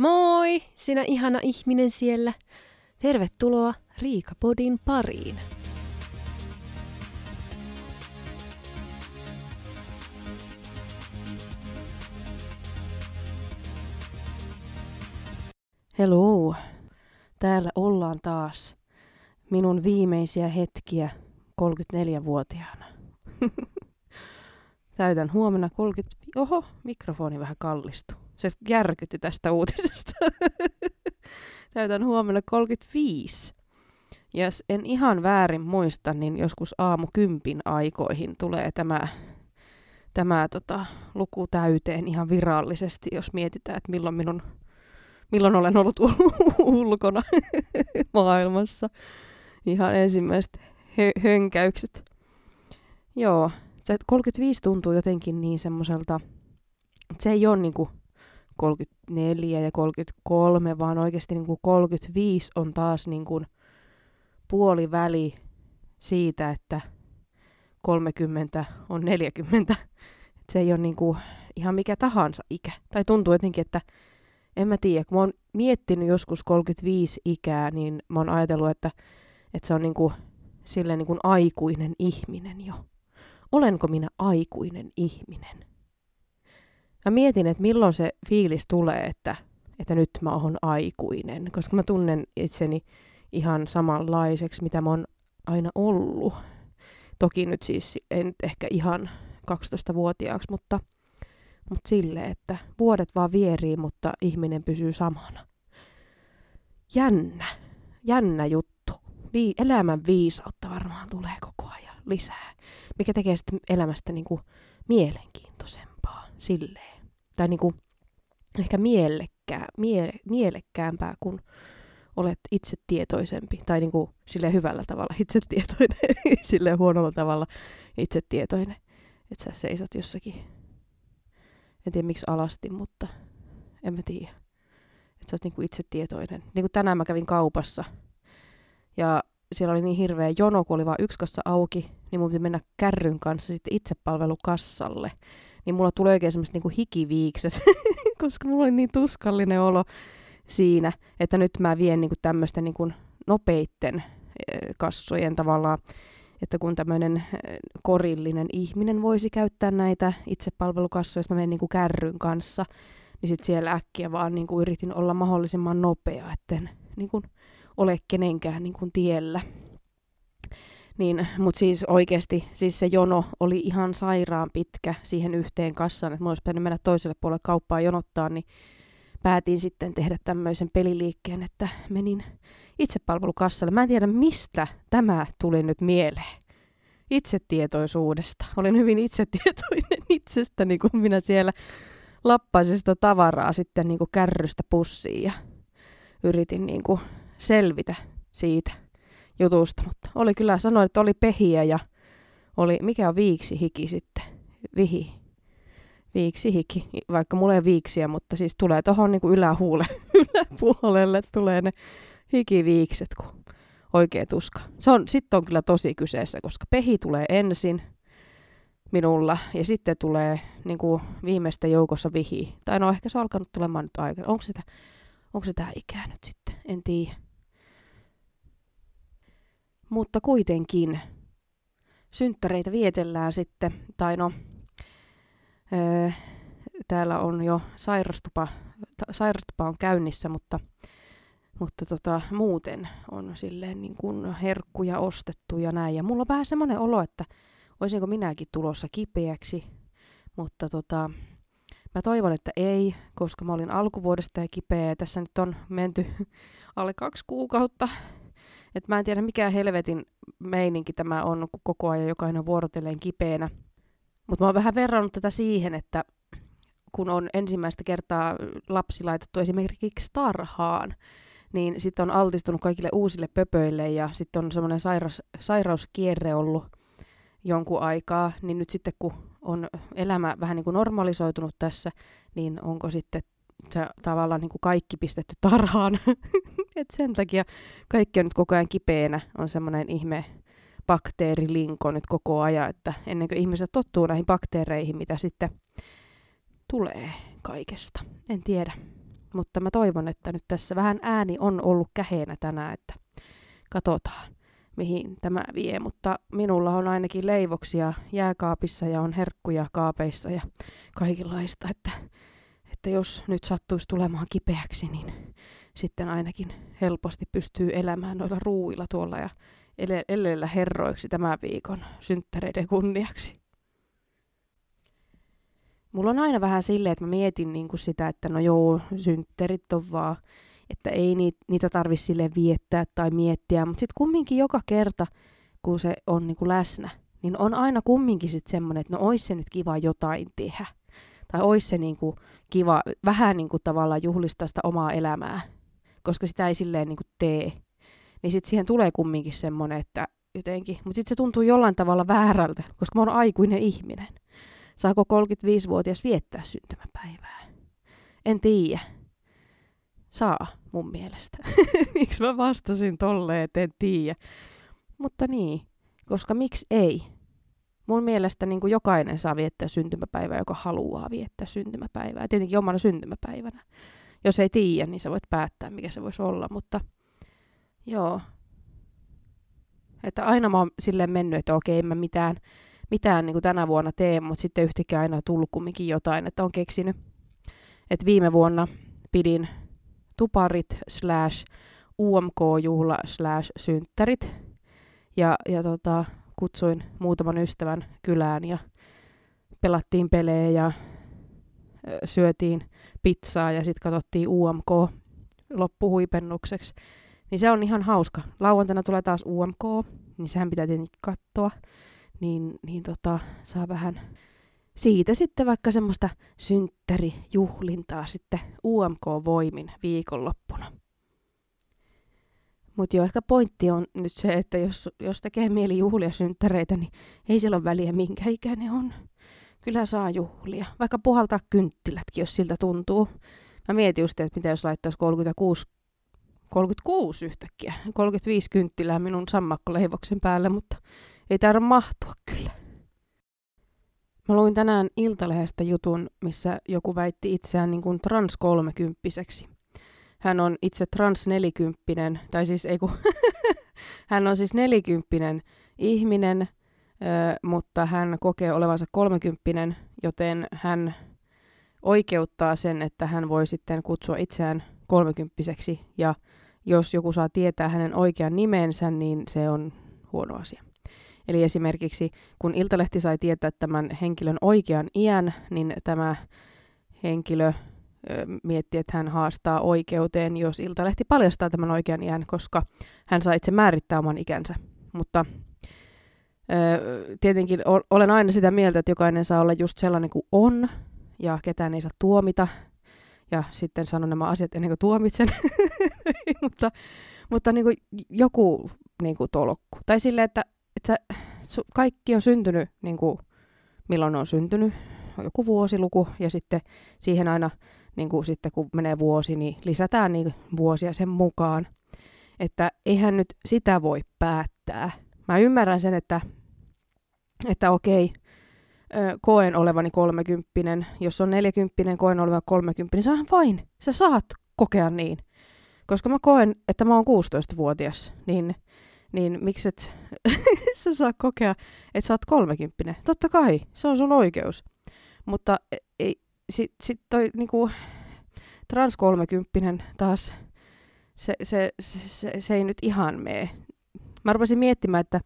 Moi, sinä ihana ihminen siellä. Tervetuloa Riikapodin pariin. Hello. Täällä ollaan taas. Minun viimeisiä hetkiä 34-vuotiaana. Täytän huomenna 30... Oho, mikrofoni vähän kallistu. Se järkytti tästä uutisesta. Täytän huomenna 35. Ja jos en ihan väärin muista, niin joskus aamu kympin aikoihin tulee tämä, tämä tota, luku täyteen ihan virallisesti, jos mietitään, että milloin minun milloin olen ollut ulkona maailmassa. Ihan ensimmäiset hö- hönkäykset. Joo, se 35 tuntuu jotenkin niin semmoiselta, että se ei ole niinku 34 ja 33, vaan oikeasti niinku 35 on taas niinku puoliväli siitä, että 30 on 40. Et se ei ole niinku ihan mikä tahansa ikä. Tai tuntuu jotenkin, että en mä tiedä, kun mä oon miettinyt joskus 35 ikää, niin mä oon ajatellut, että, että se on niinku, silleen niinku aikuinen ihminen jo. Olenko minä aikuinen ihminen? Mä mietin, että milloin se fiilis tulee, että, että nyt mä oon aikuinen, koska mä tunnen itseni ihan samanlaiseksi, mitä mä oon aina ollut. Toki nyt siis en ehkä ihan 12-vuotiaaksi, mutta mutta sille, että vuodet vaan vierii, mutta ihminen pysyy samana. Jännä, jännä juttu. Vi- elämän viisautta varmaan tulee koko ajan lisää, mikä tekee sitten elämästä niinku mielenkiintoisempaa silleen. Tai niinku ehkä mielekkää, mie- mielekkäämpää, kun olet itse tietoisempi, tai niinku sille hyvällä tavalla itsetietoinen, sille huonolla tavalla itsetietoinen, että sä seisot jossakin en tiedä miksi alasti, mutta en mä tiedä. Että sä oot niinku itse tietoinen. Niin kuin tänään mä kävin kaupassa ja siellä oli niin hirveä jono, kun oli vain yksi kassa auki, niin mun piti mennä kärryn kanssa sitten itsepalvelukassalle. Niin mulla tuli oikein semmoiset niinku hikiviikset, koska mulla oli niin tuskallinen olo siinä, että nyt mä vien niinku tämmöisten niinku nopeitten kassojen tavallaan että kun tämmöinen korillinen ihminen voisi käyttää näitä itsepalvelukassoja, jos mä menen niin kuin kärryn kanssa, niin sitten siellä äkkiä vaan niin kuin yritin olla mahdollisimman nopea, etten niin kuin ole kenenkään niin kuin tiellä. Niin, mutta siis oikeasti siis se jono oli ihan sairaan pitkä siihen yhteen kassaan, että mulla olisi pitänyt mennä toiselle puolelle kauppaa jonottaa, niin päätin sitten tehdä tämmöisen peliliikkeen, että menin itsepalvelukassalle. Mä en tiedä, mistä tämä tuli nyt mieleen. Itsetietoisuudesta. Olin hyvin itsetietoinen itsestäni, kun minä siellä lappasin sitä tavaraa sitten niin kuin kärrystä pussiin ja yritin niin kuin selvitä siitä jutusta. Mutta oli kyllä, sanoin, että oli pehiä ja oli, mikä on viiksi hiki sitten? Vihi. Viiksi hiki, vaikka mulla ei viiksiä, mutta siis tulee tuohon niin ylähuule, yläpuolelle tulee ne hikiviikset, kun oikea tuska. Se on, sitten on kyllä tosi kyseessä, koska pehi tulee ensin minulla ja sitten tulee niin kuin viimeistä joukossa vihi. Tai no ehkä se on alkanut tulemaan nyt aikana. Onko sitä, onko se tämä ikää nyt sitten? En tiedä. Mutta kuitenkin synttäreitä vietellään sitten, tai no, öö, täällä on jo sairastupa, sairastupa on käynnissä, mutta mutta tota, muuten on silleen niin kuin herkkuja ostettu ja näin. Ja mulla on vähän semmoinen olo, että olisinko minäkin tulossa kipeäksi. Mutta tota, mä toivon, että ei, koska mä olin alkuvuodesta ja kipeä ja tässä nyt on menty alle kaksi kuukautta. Et mä en tiedä mikä helvetin meininki tämä on, kun koko ajan jokainen vuorotelleen kipeänä. Mutta mä oon vähän verrannut tätä siihen, että kun on ensimmäistä kertaa lapsi laitettu esimerkiksi tarhaan, niin sitten on altistunut kaikille uusille pöpöille ja sitten on semmoinen sairaus, sairauskierre ollut jonkun aikaa, niin nyt sitten kun on elämä vähän niin kuin normalisoitunut tässä, niin onko sitten se tavallaan niin kuin kaikki pistetty tarhaan. Et sen takia kaikki on nyt koko ajan kipeänä, on semmoinen ihme bakteerilinko nyt koko ajan, että ennen kuin ihmiset tottuu näihin bakteereihin, mitä sitten tulee kaikesta. En tiedä. Mutta mä toivon, että nyt tässä vähän ääni on ollut käheenä tänään, että katsotaan mihin tämä vie, mutta minulla on ainakin leivoksia jääkaapissa ja on herkkuja kaapeissa ja kaikenlaista, että, että jos nyt sattuisi tulemaan kipeäksi, niin sitten ainakin helposti pystyy elämään noilla ruuilla tuolla ja elellä herroiksi tämän viikon synttäreiden kunniaksi. Mulla on aina vähän silleen, että mä mietin niin kuin sitä, että no joo, synttärit on vaan että ei niitä, tarvitse sille viettää tai miettiä, mutta sitten kumminkin joka kerta, kun se on niinku läsnä, niin on aina kumminkin sitten semmoinen, että no ois se nyt kiva jotain tehdä. Tai ois se niinku kiva vähän niinku tavallaan juhlistaa sitä omaa elämää, koska sitä ei silleen niinku tee. Niin sitten siihen tulee kumminkin semmoinen, että jotenkin, mutta sitten se tuntuu jollain tavalla väärältä, koska mä oon aikuinen ihminen. Saako 35-vuotias viettää syntymäpäivää? En tiedä. Saa, mun mielestä. miksi mä vastasin tolleen, että en tiedä. Mutta niin, koska miksi ei? Mun mielestä niin kuin jokainen saa viettää syntymäpäivää, joka haluaa viettää syntymäpäivää. Tietenkin omana syntymäpäivänä. Jos ei tiedä, niin sä voit päättää, mikä se voisi olla. Mutta joo. Että aina mä oon silleen mennyt, että okei, en mä mitään, mitään niin kuin tänä vuonna tee, mutta sitten yhtäkkiä aina on tullut kumminkin jotain, että on keksinyt. Että viime vuonna pidin tuparit slash UMK-juhla slash synttärit. Ja, ja tota, kutsuin muutaman ystävän kylään ja pelattiin pelejä ja syötiin pizzaa ja sitten katsottiin UMK loppuhuipennukseksi. Niin se on ihan hauska. Lauantaina tulee taas UMK, niin sehän pitää tietenkin katsoa. Niin, niin tota, saa vähän siitä sitten vaikka semmoista synttärijuhlintaa sitten UMK-voimin viikonloppuna. Mutta jo ehkä pointti on nyt se, että jos, jos tekee mieli juhlia synttäreitä, niin ei sillä ole väliä minkä ikäinen on. Kyllä saa juhlia. Vaikka puhaltaa kynttilätkin, jos siltä tuntuu. Mä mietin just, että mitä jos laittaisi 36, 36 yhtäkkiä, 35 kynttilää minun sammakkoleivoksen päälle, mutta ei tarvitse mahtua kyllä. Mä luin tänään Iltalehdestä jutun, missä joku väitti itseään niin kuin trans kolmekymppiseksi. Hän on itse trans nelikymppinen, tai siis ei kun, hän on siis nelikymppinen ihminen, mutta hän kokee olevansa kolmekymppinen, joten hän oikeuttaa sen, että hän voi sitten kutsua itseään kolmekymppiseksi, ja jos joku saa tietää hänen oikean nimensä, niin se on huono asia. Eli esimerkiksi kun Iltalehti sai tietää tämän henkilön oikean iän, niin tämä henkilö ö, mietti, että hän haastaa oikeuteen, jos Iltalehti paljastaa tämän oikean iän, koska hän saa itse määrittää oman ikänsä. Mutta tietenkin olen aina sitä mieltä, että jokainen saa olla just sellainen kuin on, ja ketään ei saa tuomita. Ja sitten sanon nämä asiat ennen kuin tuomitsen. mutta mutta niin kuin joku niin kuin tolkku. Tai silleen, että että sä, kaikki on syntynyt niin kuin, milloin on syntynyt, joku vuosiluku, ja sitten siihen aina, niin kuin sitten kun menee vuosi, niin lisätään niin vuosia sen mukaan. Että eihän nyt sitä voi päättää. Mä ymmärrän sen, että, että okei, koen olevani kolmekymppinen. Jos on neljäkymppinen, koen olevani kolmekymppinen. Se on vain. Sä saat kokea niin. Koska mä koen, että mä oon 16-vuotias, niin niin mikset sä saa kokea, että sä oot kolmekymppinen. Totta kai, se on sun oikeus. Mutta ei, sit, toi niinku, trans kolmekymppinen taas, se, se, se, se, se ei nyt ihan mene. Mä rupesin miettimään, että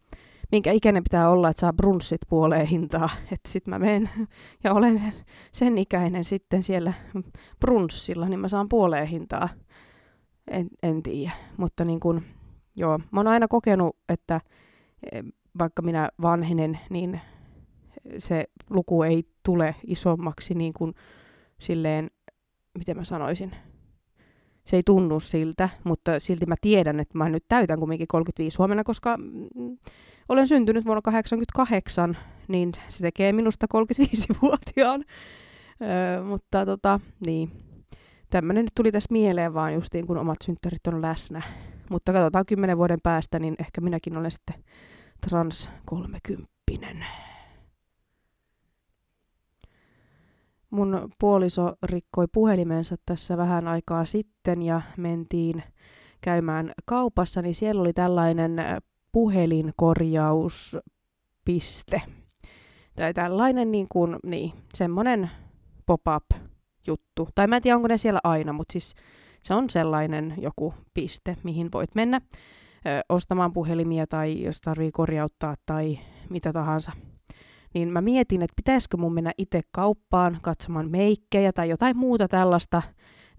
minkä ikäinen pitää olla, että saa brunssit puoleen hintaa. Että sit mä menen ja olen sen ikäinen sitten siellä brunssilla, niin mä saan puoleen hintaa. En, en tiedä, mutta niin kun, Joo, mä oon aina kokenut, että eh, vaikka minä vanhenen, niin se luku ei tule isommaksi niin kuin silleen, miten mä sanoisin, se ei tunnu siltä, mutta silti mä tiedän, että mä nyt täytän kumminkin 35 huomenna, koska mm, olen syntynyt vuonna 88, niin se tekee minusta 35-vuotiaan. Öö, mutta tota, niin, tämmöinen nyt tuli tässä mieleen vaan justiin, kun omat synttärit on läsnä. Mutta katsotaan kymmenen vuoden päästä, niin ehkä minäkin olen sitten trans kolmekymppinen. Mun puoliso rikkoi puhelimensa tässä vähän aikaa sitten ja mentiin käymään kaupassa, niin siellä oli tällainen puhelinkorjauspiste. Tai tällainen niin kuin, niin, semmoinen pop-up juttu. Tai mä en tiedä, onko ne siellä aina, mutta siis se on sellainen joku piste, mihin voit mennä ö, ostamaan puhelimia tai jos tarvii korjauttaa tai mitä tahansa. Niin mä mietin, että pitäisikö mun mennä itse kauppaan katsomaan meikkejä tai jotain muuta tällaista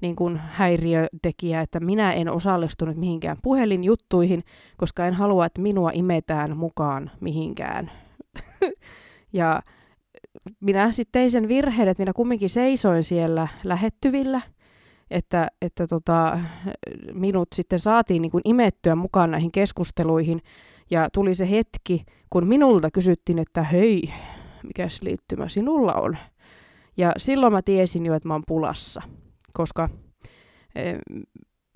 niin kuin häiriötekijää, että minä en osallistunut mihinkään puhelinjuttuihin, koska en halua, että minua imetään mukaan mihinkään. ja minä sitten tein sen virheen, että minä kumminkin seisoin siellä lähettyvillä, että, että tota, minut sitten saatiin niin kuin imettyä mukaan näihin keskusteluihin. Ja tuli se hetki, kun minulta kysyttiin, että hei, mikäs liittymä sinulla on? Ja silloin mä tiesin jo, että mä oon pulassa, koska e,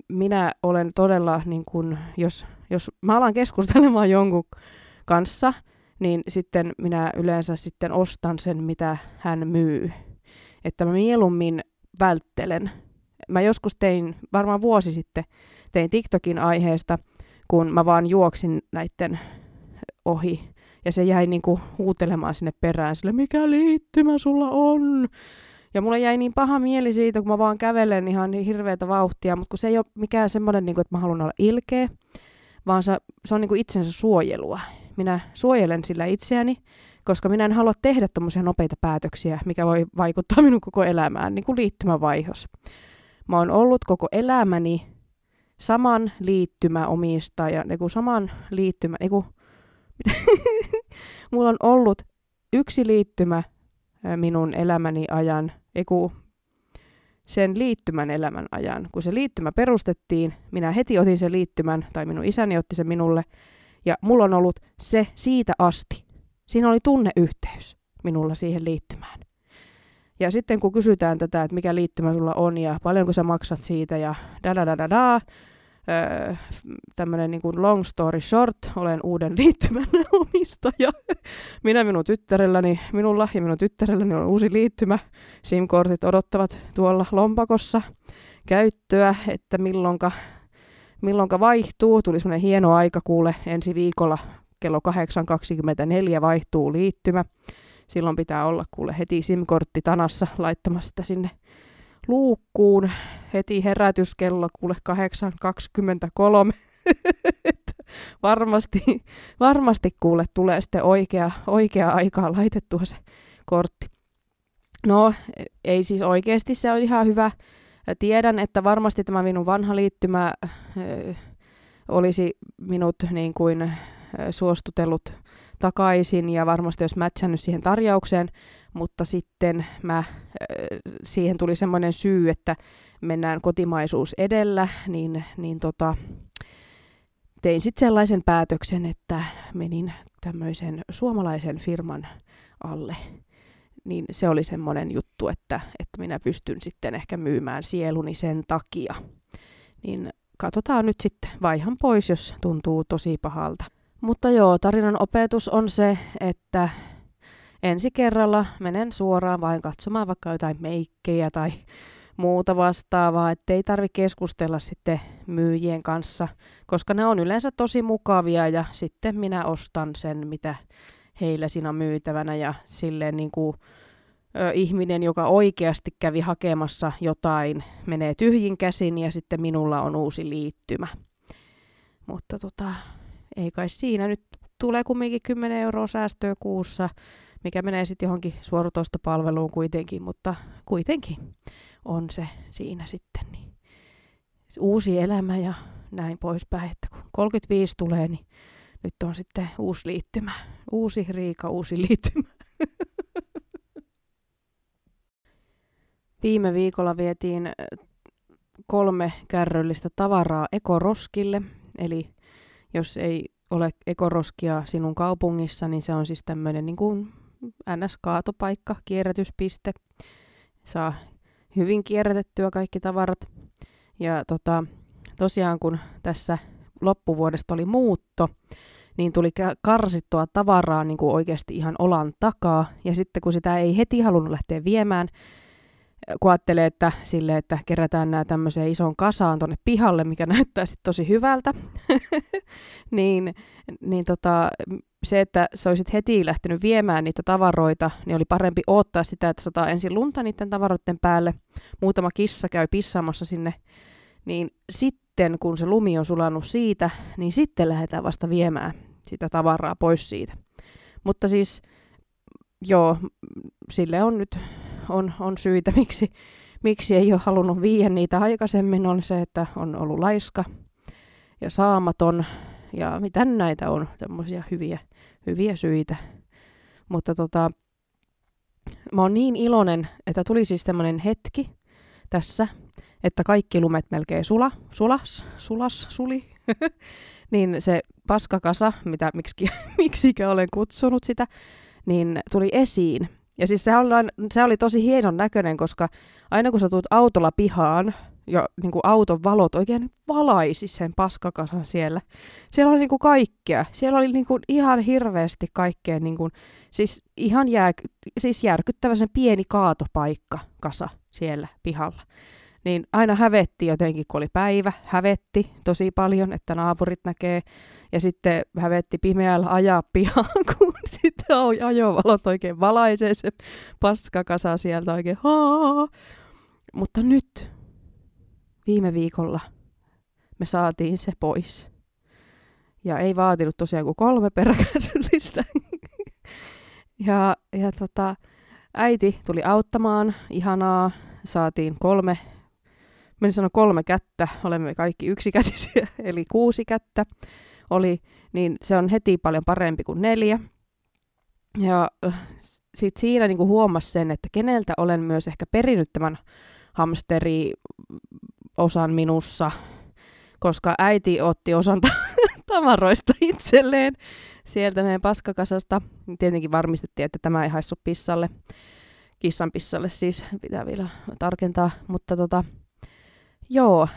minä olen todella, niin kun, jos, jos mä alan keskustelemaan jonkun kanssa, niin sitten minä yleensä sitten ostan sen, mitä hän myy. Että mä mieluummin välttelen. Mä joskus tein, varmaan vuosi sitten, tein TikTokin aiheesta, kun mä vaan juoksin näiden ohi. Ja se jäi niinku huutelemaan sinne perään sille, mikä liittymä sulla on? Ja mulla jäi niin paha mieli siitä, kun mä vaan kävelen ihan niin hirveätä vauhtia, mutta kun se ei ole mikään semmoinen, niin kuin, että mä haluan olla ilkeä, vaan se, se on niin kuin itsensä suojelua minä suojelen sillä itseäni, koska minä en halua tehdä tuommoisia nopeita päätöksiä, mikä voi vaikuttaa minun koko elämään, niin kuin liittymävaihos. Mä oon ollut koko elämäni saman liittymäomistaja, niin kuin saman liittymä, niin kuin, mulla on ollut yksi liittymä minun elämäni ajan, eiku, sen liittymän elämän ajan. Kun se liittymä perustettiin, minä heti otin sen liittymän, tai minun isäni otti sen minulle, ja mulla on ollut se siitä asti. Siinä oli tunneyhteys minulla siihen liittymään. Ja sitten kun kysytään tätä, että mikä liittymä sulla on ja paljonko sä maksat siitä ja da da da da da, tämmöinen niin kuin long story short, olen uuden liittymän omistaja. Minä minun tyttärelläni, minulla ja minun tyttärelläni on uusi liittymä. SIM-kortit odottavat tuolla lompakossa käyttöä, että milloinka milloinka vaihtuu. Tuli semmoinen hieno aika kuule ensi viikolla kello 8.24 vaihtuu liittymä. Silloin pitää olla kuule heti SIM-kortti tanassa laittamasta sinne luukkuun. Heti herätyskello kuule 8.23. varmasti, varmasti kuule tulee sitten oikea, oikea aikaa laitettua se kortti. No, ei siis oikeasti se on ihan hyvä Tiedän, että varmasti tämä minun vanha liittymä olisi minut niin kuin suostutellut takaisin ja varmasti olisi mätsännyt siihen tarjoukseen, mutta sitten mä, siihen tuli semmoinen syy, että mennään kotimaisuus edellä, niin, niin tota, tein sitten sellaisen päätöksen, että menin tämmöisen suomalaisen firman alle niin se oli semmoinen juttu, että, että minä pystyn sitten ehkä myymään sieluni sen takia. Niin katsotaan nyt sitten, vaihan pois, jos tuntuu tosi pahalta. Mutta joo, tarinan opetus on se, että ensi kerralla menen suoraan vain katsomaan vaikka jotain meikkejä tai muuta vastaavaa, ettei tarvi keskustella sitten myyjien kanssa, koska ne on yleensä tosi mukavia ja sitten minä ostan sen, mitä heillä siinä myytävänä ja silleen niin kuin, ihminen, joka oikeasti kävi hakemassa jotain, menee tyhjin käsin ja sitten minulla on uusi liittymä. Mutta tota, ei kai siinä nyt tulee kumminkin 10 euroa säästöä kuussa, mikä menee sitten johonkin suoratostopalveluun kuitenkin, mutta kuitenkin on se siinä sitten. Niin uusi elämä ja näin poispäin, että kun 35 tulee, niin nyt on sitten uusi liittymä. Uusi Riika, uusi liittymä. Viime viikolla vietiin kolme kärryllistä tavaraa ekoroskille, eli jos ei ole ekoroskia sinun kaupungissa, niin se on siis tämmöinen niin kuin NS-kaatopaikka, kierrätyspiste. Saa hyvin kierrätettyä kaikki tavarat. Ja tota, tosiaan kun tässä loppuvuodesta oli muutto, niin tuli karsittua tavaraa niin kuin oikeasti ihan olan takaa. Ja sitten kun sitä ei heti halunnut lähteä viemään, kun ajattelee, että, sille, että kerätään nämä tämmöiseen isoon kasaan tuonne pihalle, mikä näyttää sitten tosi hyvältä, niin, niin tota, se, että sä olisit heti lähtenyt viemään niitä tavaroita, niin oli parempi odottaa sitä, että sataa ensin lunta niiden tavaroiden päälle. Muutama kissa käy pissaamassa sinne. Niin sitten, kun se lumi on sulanut siitä, niin sitten lähdetään vasta viemään sitä tavaraa pois siitä. Mutta siis, joo, sille on nyt on, on syitä, miksi, miksi ei ole halunnut viiä niitä aikaisemmin, on se, että on ollut laiska ja saamaton ja mitä näitä on, semmoisia hyviä, hyviä syitä. Mutta tota, mä oon niin iloinen, että tuli siis tämmöinen hetki tässä, että kaikki lumet melkein sula, sulas, sulas, suli. niin se paskakasa, mitä miksi, miksikä olen kutsunut sitä, niin tuli esiin. Ja siis se oli, se oli tosi hienon näköinen, koska aina kun sä tulet autolla pihaan, ja niin kuin auton valot oikein valaisi sen paskakasan siellä. Siellä oli niin kuin kaikkea. Siellä oli niin kuin ihan hirveästi kaikkea, niin kuin, siis ihan jää, siis järkyttävä sen pieni kaatopaikka kasa siellä pihalla. Niin aina hävetti jotenkin, kun oli päivä, hävetti tosi paljon, että naapurit näkee. Ja sitten hävetti pimeällä ajaa pihaan, kun sitten ajovalot oikein valaisee se paskakasa sieltä oikein. Haa. Mutta nyt viime viikolla me saatiin se pois. Ja ei vaatinut tosiaan kuin kolme peräkärryllistä. ja ja tota, äiti tuli auttamaan, ihanaa, saatiin kolme, minä sanon kolme kättä, olemme kaikki yksikätisiä, eli kuusi kättä oli, niin se on heti paljon parempi kuin neljä. Ja äh, sitten siinä niinku huomasi sen, että keneltä olen myös ehkä perinyt tämän hamsteri osan minussa, koska äiti otti osan tavaroista itselleen sieltä meidän paskakasasta. Tietenkin varmistettiin, että tämä ei haissu pissalle, kissan pissalle siis, pitää vielä tarkentaa, mutta tota, joo,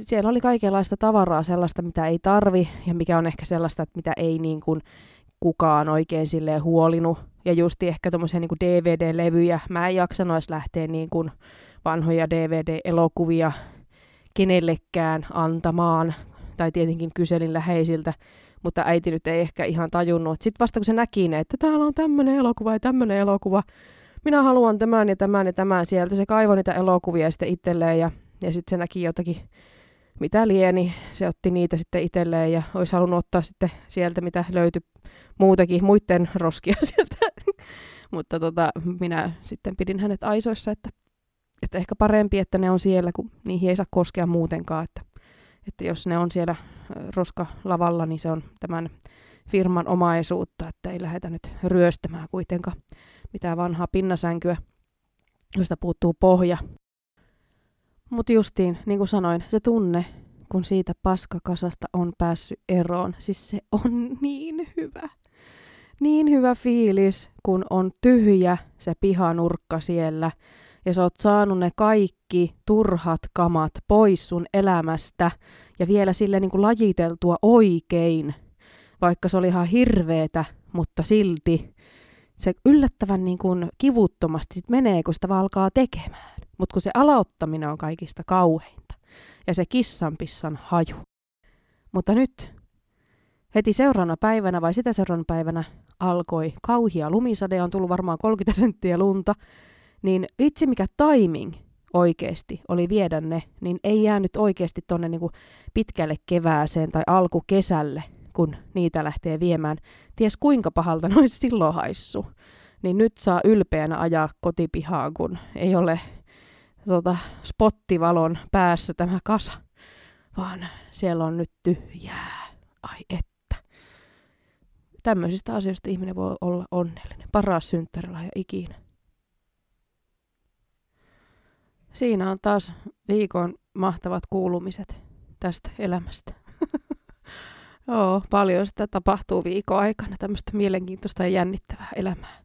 siellä oli kaikenlaista tavaraa, sellaista mitä ei tarvi ja mikä on ehkä sellaista, että mitä ei niin kuin kukaan oikein silleen huolinut. Ja justi ehkä tommosia niin DVD-levyjä, mä en jaksanut edes lähteä niin kuin vanhoja DVD-elokuvia kenellekään antamaan, tai tietenkin kyselin läheisiltä, mutta äiti nyt ei ehkä ihan tajunnut. Sitten vasta kun se näki ne, että täällä on tämmöinen elokuva ja tämmöinen elokuva, minä haluan tämän ja tämän ja tämän sieltä. Se kaivoi niitä elokuvia sitten itselleen ja, ja sitten se näki jotakin, mitä lieni. Se otti niitä sitten itselleen ja olisi halunnut ottaa sitten sieltä, mitä löytyi muutakin, muiden roskia sieltä. mutta tota, minä sitten pidin hänet aisoissa, että että ehkä parempi, että ne on siellä, kun niihin ei saa koskea muutenkaan. Että, että jos ne on siellä roskalavalla, niin se on tämän firman omaisuutta, että ei lähdetä nyt ryöstämään kuitenkaan mitään vanhaa pinnasänkyä, josta puuttuu pohja. Mutta justiin, niin kuin sanoin, se tunne, kun siitä paskakasasta on päässyt eroon, siis se on niin hyvä. Niin hyvä fiilis, kun on tyhjä se pihanurkka siellä ja sä oot saanut ne kaikki turhat kamat pois sun elämästä ja vielä sille niin kuin lajiteltua oikein, vaikka se oli ihan hirveetä, mutta silti se yllättävän niin kuin kivuttomasti sit menee, kun sitä vaan alkaa tekemään. Mutta kun se aloittaminen on kaikista kauheinta ja se kissanpissan haju. Mutta nyt heti seuraavana päivänä vai sitä seuraavana päivänä alkoi kauhia lumisade, on tullut varmaan 30 senttiä lunta, niin vitsi mikä timing oikeasti oli viedä ne, niin ei jäänyt oikeasti tonne niinku pitkälle kevääseen tai alkukesälle, kun niitä lähtee viemään. Ties kuinka pahalta noin silloin haissu. Niin nyt saa ylpeänä ajaa kotipihaan, kun ei ole tota, spottivalon päässä tämä kasa, vaan siellä on nyt tyhjää. Ai että. Tämmöisistä asioista ihminen voi olla onnellinen. Paras synttärilahja ikinä. Siinä on taas viikon mahtavat kuulumiset tästä elämästä. Joo, paljon sitä tapahtuu viikon aikana, tämmöistä mielenkiintoista ja jännittävää elämää.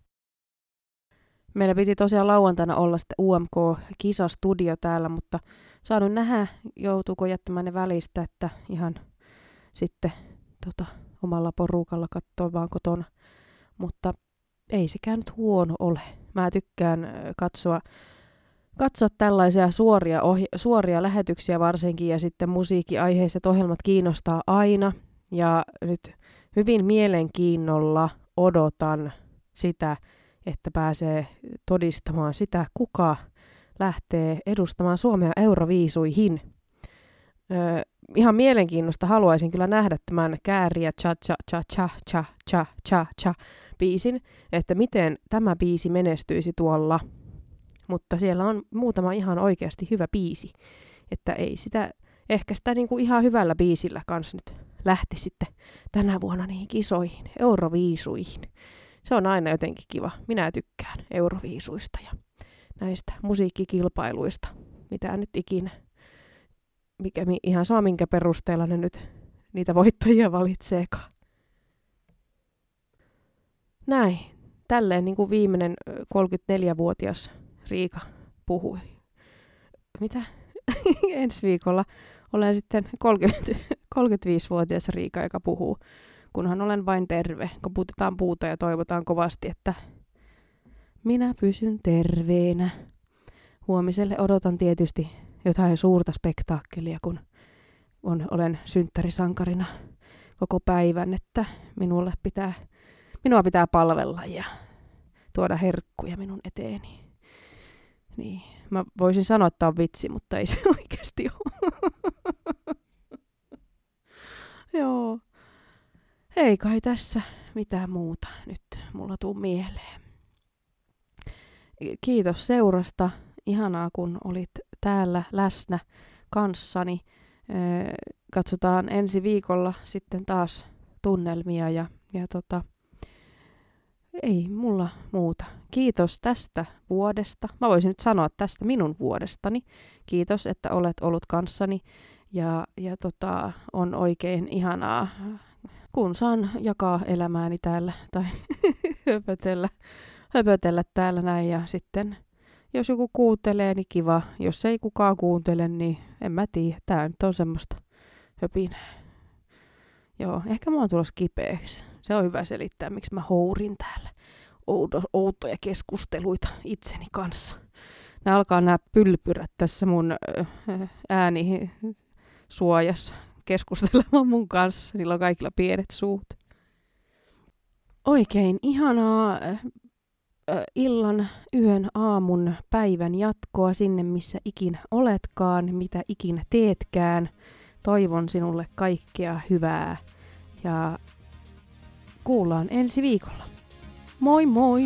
Meillä piti tosiaan lauantaina olla sitten UMK-kisastudio täällä, mutta saanut nähdä, joutuuko jättämään ne välistä, että ihan sitten tota, omalla porukalla katsoa vaan kotona. Mutta ei sekään nyt huono ole. Mä tykkään katsoa katsoa tällaisia suoria, ohi- suoria lähetyksiä varsinkin ja sitten musiikkiaiheiset ohjelmat kiinnostaa aina. Ja nyt hyvin mielenkiinnolla odotan sitä, että pääsee todistamaan sitä, kuka lähtee edustamaan Suomea euroviisuihin. Öö, ihan mielenkiinnosta haluaisin kyllä nähdä tämän kääriä cha cha cha cha cha cha cha cha biisin, että miten tämä biisi menestyisi tuolla. Mutta siellä on muutama ihan oikeasti hyvä biisi, että ei sitä, ehkä sitä niinku ihan hyvällä biisillä kanssa nyt lähti sitten tänä vuonna niihin kisoihin, euroviisuihin. Se on aina jotenkin kiva. Minä tykkään euroviisuista ja näistä musiikkikilpailuista, mitä nyt ikinä, mikä, ihan sama minkä perusteella ne nyt niitä voittajia valitseekaan. Näin. Tälleen niin kuin viimeinen 34-vuotias Riika puhui. Mitä? Ensi viikolla olen sitten 30, 35-vuotias Riika, joka puhuu, kunhan olen vain terve. Koputetaan puuta ja toivotaan kovasti, että minä pysyn terveenä. Huomiselle odotan tietysti jotain suurta spektaakkelia, kun on, olen synttärisankarina koko päivän, että minulle pitää, minua pitää palvella ja tuoda herkkuja minun eteeni. Niin, mä voisin sanoa, että on vitsi, mutta ei se oikeasti ole. Joo. Ei kai tässä mitään muuta nyt mulla tuu mieleen. Kiitos seurasta. Ihanaa, kun olit täällä läsnä kanssani. Katsotaan ensi viikolla sitten taas tunnelmia ja, ja tota, ei mulla muuta. Kiitos tästä vuodesta. Mä voisin nyt sanoa tästä minun vuodestani. Kiitos, että olet ollut kanssani. Ja, ja tota, on oikein ihanaa, kun saan jakaa elämääni täällä tai höpötellä, höpötellä täällä näin. Ja sitten jos joku kuuntelee, niin kiva. Jos ei kukaan kuuntele, niin en mä tiedä. Tää nyt on semmoista höpinää. Joo, ehkä mä oon tulossa kipeäksi. Se on hyvä selittää, miksi mä hourin täällä outo, outoja keskusteluita itseni kanssa. Nämä alkaa nämä pylpyrät tässä mun ääni suojassa keskustelemaan mun kanssa. Niillä on kaikilla pienet suut. Oikein ihanaa illan, yön, aamun, päivän jatkoa sinne, missä ikinä oletkaan, mitä ikinä teetkään. Toivon sinulle kaikkea hyvää ja kuullaan ensi viikolla. Moi moi!